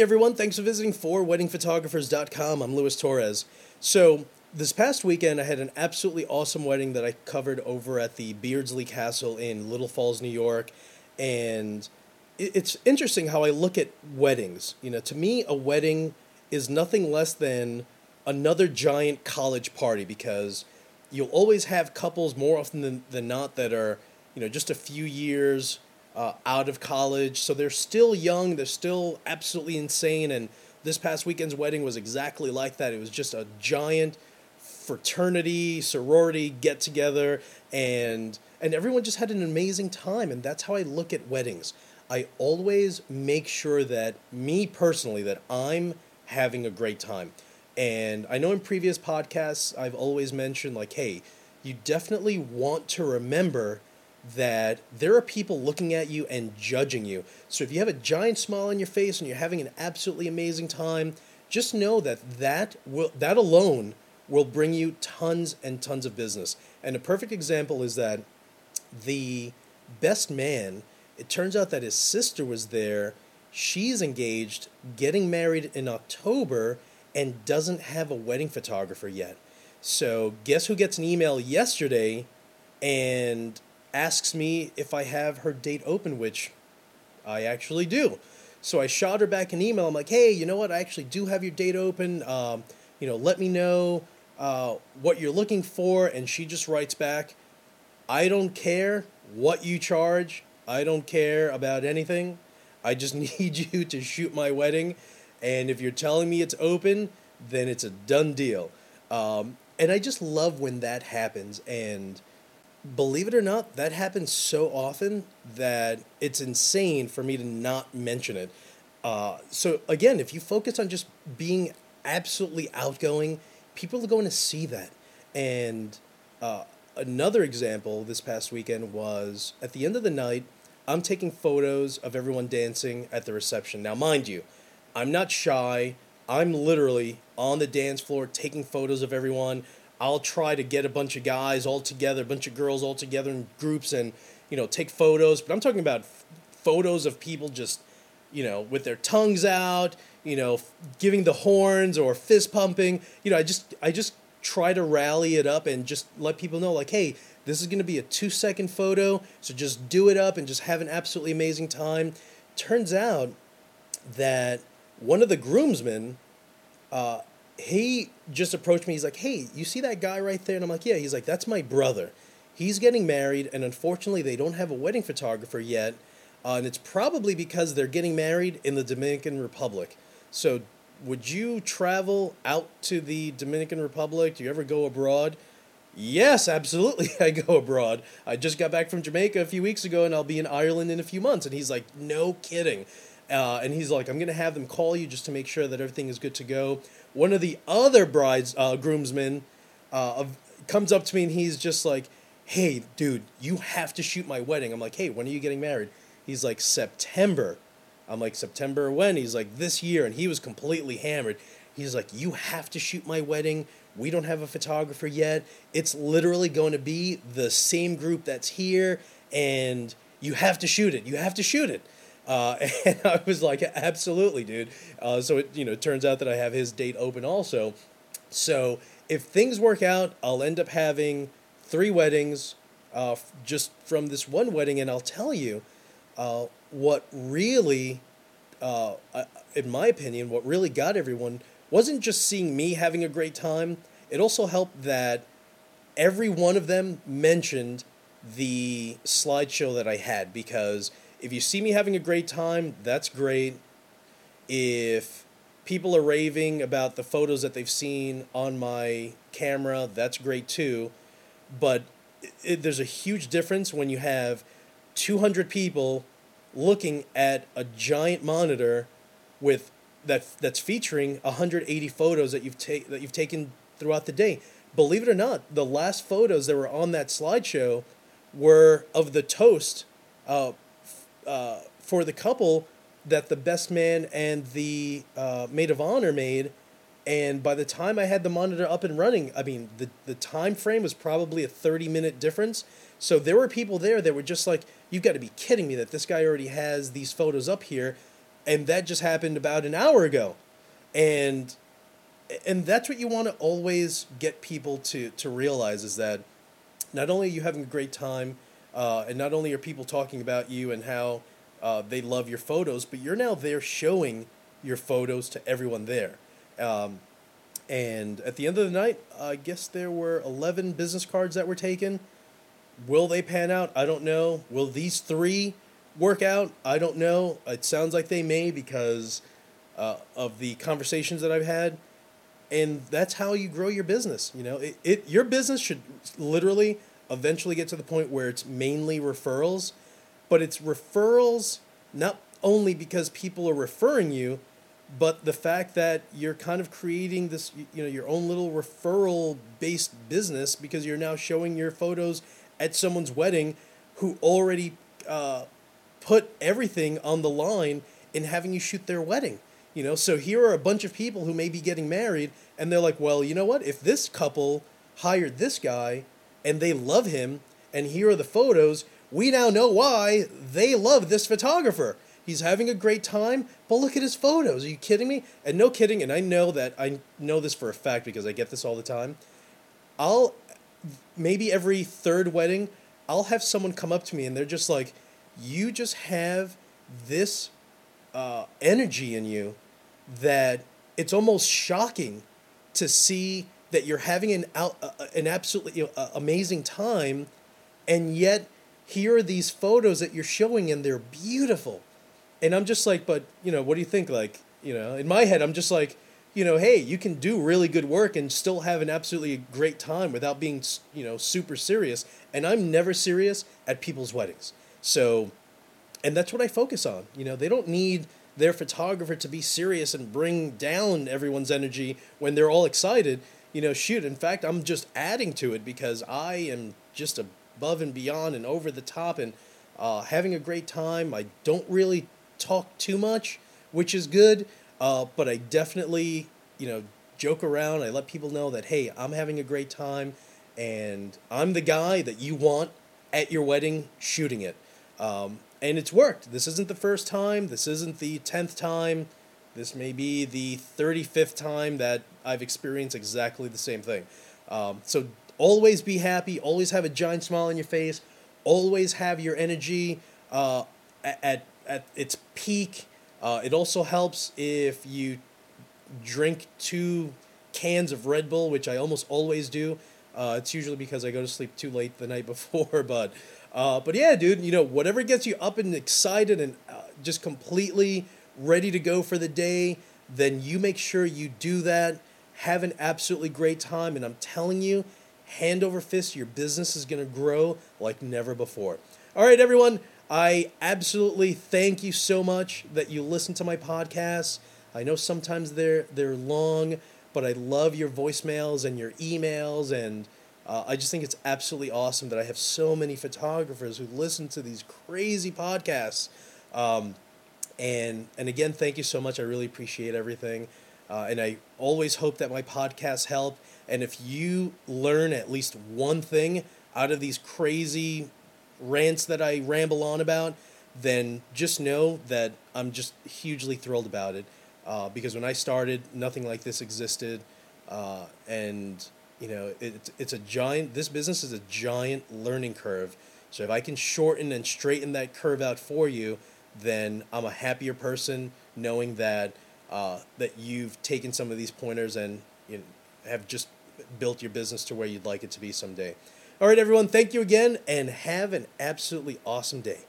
Everyone, thanks for visiting for weddingphotographers.com. I'm Luis Torres. So, this past weekend I had an absolutely awesome wedding that I covered over at the Beardslee Castle in Little Falls, New York. And it's interesting how I look at weddings. You know, to me, a wedding is nothing less than another giant college party because you'll always have couples more often than, than not that are, you know, just a few years uh, out of college. So they're still young, they're still absolutely insane. And this past weekend's wedding was exactly like that. It was just a giant fraternity, sorority get together, and and everyone just had an amazing time. And that's how I look at weddings. I always make sure that me personally that I'm having a great time. And I know in previous podcasts I've always mentioned like, hey, you definitely want to remember that there are people looking at you and judging you. So if you have a giant smile on your face and you're having an absolutely amazing time, just know that that will that alone will bring you tons and tons of business. And a perfect example is that the best man, it turns out that his sister was there. She's engaged, getting married in October and doesn't have a wedding photographer yet. So, guess who gets an email yesterday and asks me if I have her date open, which I actually do. So I shot her back an email. I'm like, hey, you know what? I actually do have your date open. Um, you know, let me know uh, what you're looking for. And she just writes back, I don't care what you charge. I don't care about anything. I just need you to shoot my wedding. And if you're telling me it's open, then it's a done deal. Um, and I just love when that happens. And believe it or not, that happens so often that it's insane for me to not mention it. Uh, so again, if you focus on just being absolutely outgoing, people are going to see that. And uh, another example this past weekend was at the end of the night, I'm taking photos of everyone dancing at the reception. Now, mind you, I'm not shy. I'm literally on the dance floor taking photos of everyone. I'll try to get a bunch of guys all together, a bunch of girls all together in groups and, you know, take photos. But I'm talking about f- photos of people just, you know, with their tongues out, you know, f- giving the horns or fist pumping. You know, I just I just try to rally it up and just let people know like, hey, this is going to be a 2-second photo, so just do it up and just have an absolutely amazing time. Turns out that one of the groomsmen uh, he just approached me. He's like, "Hey, you see that guy right there?" And I'm like, "Yeah." He's like, "That's my brother. He's getting married, and unfortunately, they don't have a wedding photographer yet, uh, and it's probably because they're getting married in the Dominican Republic. So, would you travel out to the Dominican Republic? Do you ever go abroad?" Yes, absolutely. I go abroad. I just got back from Jamaica a few weeks ago, and I'll be in Ireland in a few months. And he's like, "No kidding." Uh, and he's like, I'm going to have them call you just to make sure that everything is good to go. One of the other brides, uh, groomsmen, uh, comes up to me and he's just like, Hey, dude, you have to shoot my wedding. I'm like, Hey, when are you getting married? He's like, September. I'm like, September when? He's like, This year. And he was completely hammered. He's like, You have to shoot my wedding. We don't have a photographer yet. It's literally going to be the same group that's here, and you have to shoot it. You have to shoot it. Uh, and I was like, absolutely, dude. Uh, so it you know turns out that I have his date open also. So if things work out, I'll end up having three weddings uh, just from this one wedding, and I'll tell you uh, what really, uh, in my opinion, what really got everyone wasn't just seeing me having a great time. It also helped that every one of them mentioned the slideshow that I had because if you see me having a great time, that's great. If people are raving about the photos that they've seen on my camera, that's great too. But it, there's a huge difference when you have 200 people looking at a giant monitor with that that's featuring 180 photos that you've ta- that you've taken throughout the day. Believe it or not, the last photos that were on that slideshow were of the toast uh, uh, for the couple that the best man and the uh, maid of honor made. And by the time I had the monitor up and running, I mean the the time frame was probably a thirty minute difference. So there were people there that were just like, "You've got to be kidding me that this guy already has these photos up here." and that just happened about an hour ago, and and that's what you want to always get people to to realize is that not only are you having a great time, uh, and not only are people talking about you and how uh, they love your photos, but you're now there showing your photos to everyone there. Um, and at the end of the night, I guess there were 11 business cards that were taken. Will they pan out? I don't know. Will these three work out? I don't know. It sounds like they may because uh, of the conversations that I've had. And that's how you grow your business. You know, it, it your business should literally eventually get to the point where it's mainly referrals, but it's referrals not only because people are referring you, but the fact that you're kind of creating this you know your own little referral based business because you're now showing your photos at someone's wedding who already uh, put everything on the line in having you shoot their wedding you know? So here are a bunch of people who may be getting married and they're like well you know what? If this couple hired this guy and they love him and here are the photos we now know why they love this photographer He's having a great time, but look at his photos. Are you kidding me? And no kidding, and I know that I know this for a fact because I get this all the time. I'll maybe every third wedding, I'll have someone come up to me and they're just like, "You just have this uh, energy in you that it's almost shocking to see that you're having an out, uh, an absolutely you know, amazing time, and yet here are these photos that you're showing and they're beautiful and I'm just like, but you know, what do you think? Like, you know, in my head, I'm just like, you know, hey, you can do really good work and still have an absolutely great time without being, you know, super serious. And I'm never serious at people's weddings. So, and that's what I focus on. You know, they don't need their photographer to be serious and bring down everyone's energy when they're all excited. You know, shoot, in fact, I'm just adding to it because I am just above and beyond and over the top and uh, having a great time. I don't really talk too much, which is good. Uh, but I definitely, you know, joke around. I let people know that hey, I'm having a great time, and I'm the guy that you want at your wedding shooting it. Um, and it's worked. This isn't the first time. This isn't the tenth time. This may be the thirty fifth time that I've experienced exactly the same thing. Um, so always be happy. Always have a giant smile on your face. Always have your energy uh, at at its peak. Uh, it also helps if you drink two cans of Red Bull, which I almost always do. Uh, it's usually because I go to sleep too late the night before, but uh, but yeah, dude, you know whatever gets you up and excited and uh, just completely ready to go for the day, then you make sure you do that. Have an absolutely great time, and I'm telling you, hand over fist, your business is gonna grow like never before. All right, everyone. I absolutely thank you so much that you listen to my podcasts. I know sometimes they're they're long, but I love your voicemails and your emails, and uh, I just think it's absolutely awesome that I have so many photographers who listen to these crazy podcasts. Um, and and again, thank you so much. I really appreciate everything, uh, and I always hope that my podcasts help. And if you learn at least one thing out of these crazy rants that I ramble on about, then just know that I'm just hugely thrilled about it. Uh, because when I started, nothing like this existed, uh, and you know it, it's a giant. This business is a giant learning curve. So if I can shorten and straighten that curve out for you, then I'm a happier person knowing that uh, that you've taken some of these pointers and you know, have just built your business to where you'd like it to be someday. All right, everyone, thank you again and have an absolutely awesome day.